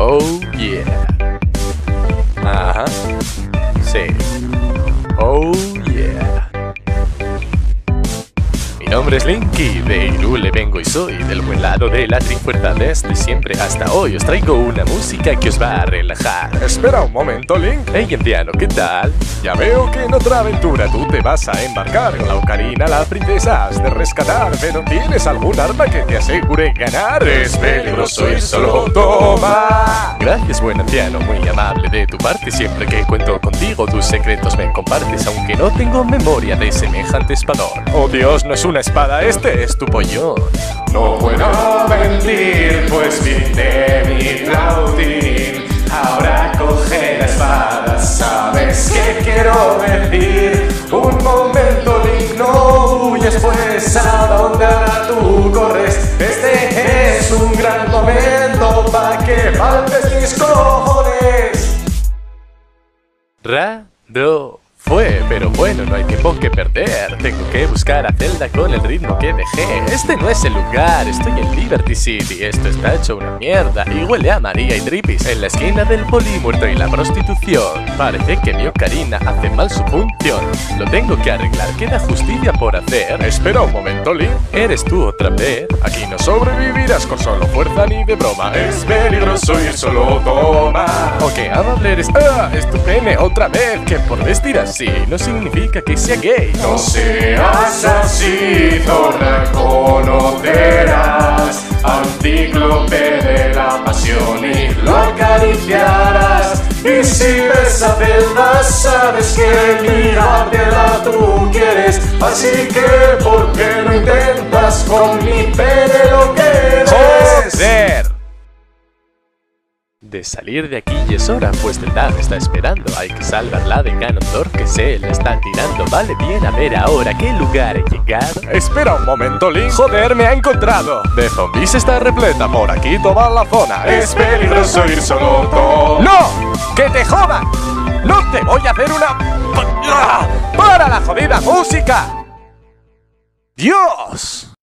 Oh yeah. Ajá. Sí. Oh yeah. Mi nombre es Linky, de Irule vengo y soy del buen lado de la trifuerza desde siempre hasta hoy os traigo una música que os va a relajar. Espera un momento, Link. Hey, anciano, ¿qué tal? Ya veo que en otra aventura tú te vas a embarcar. Con la ocarina la princesa has de rescatar. Pero ¿tienes algún arma que te asegure ganar? Es peligroso y solo toma. Gracias, buen anciano, muy amable de tu parte. Siempre que cuento contigo, tus secretos me compartes, aunque no tengo memoria de semejante espadón. Oh Dios, no es una espada, este es tu pollón. No puedo mentir, pues viste mi flautín. Ahora coge la espada, ¿sabes qué quiero decir? Un momento, Link, no huyes, pues a donde ahora tú corres. Este es un gran momento Ra, do, fue, pero bueno, no hay tiempo que perder. Tengo que buscar a Zelda con el ritmo que dejé. Este no es el lugar, estoy en Liberty City. Esto está hecho una mierda y huele a María y Tripis en la esquina del polimuerto y la prostitución. Parece que mi ocarina hace mal su función. Lo tengo que arreglar, queda justicia por hacer. Espera un momento, Link. ¿Eres tú otra vez? Aquí no sobrevivirás con solo fuerza ni de broma. Es peligroso y solo toma. Ok, amable eres. ¡Ah! Es tu pene otra vez. Que por vestir así no significa que sea gay. No seas así, zorra, un cíclope de la pasión y lo acariciarás. Y si ves a Zelda, sabes que mirártela tú quieres. Así que, ¿por qué no intentas con De salir de aquí y es hora, pues Zelda me está esperando. Hay que salvarla de Ganondorf que se la está tirando. Vale bien, a ver ahora qué lugar he llegado. Espera un momento, Link. Joder, me ha encontrado. De zombies está repleta por aquí toda la zona. Es peligroso ir solo todo. ¡No! ¡Que te jodan! ¡No te voy a hacer una... ¡Para la jodida música! ¡Dios!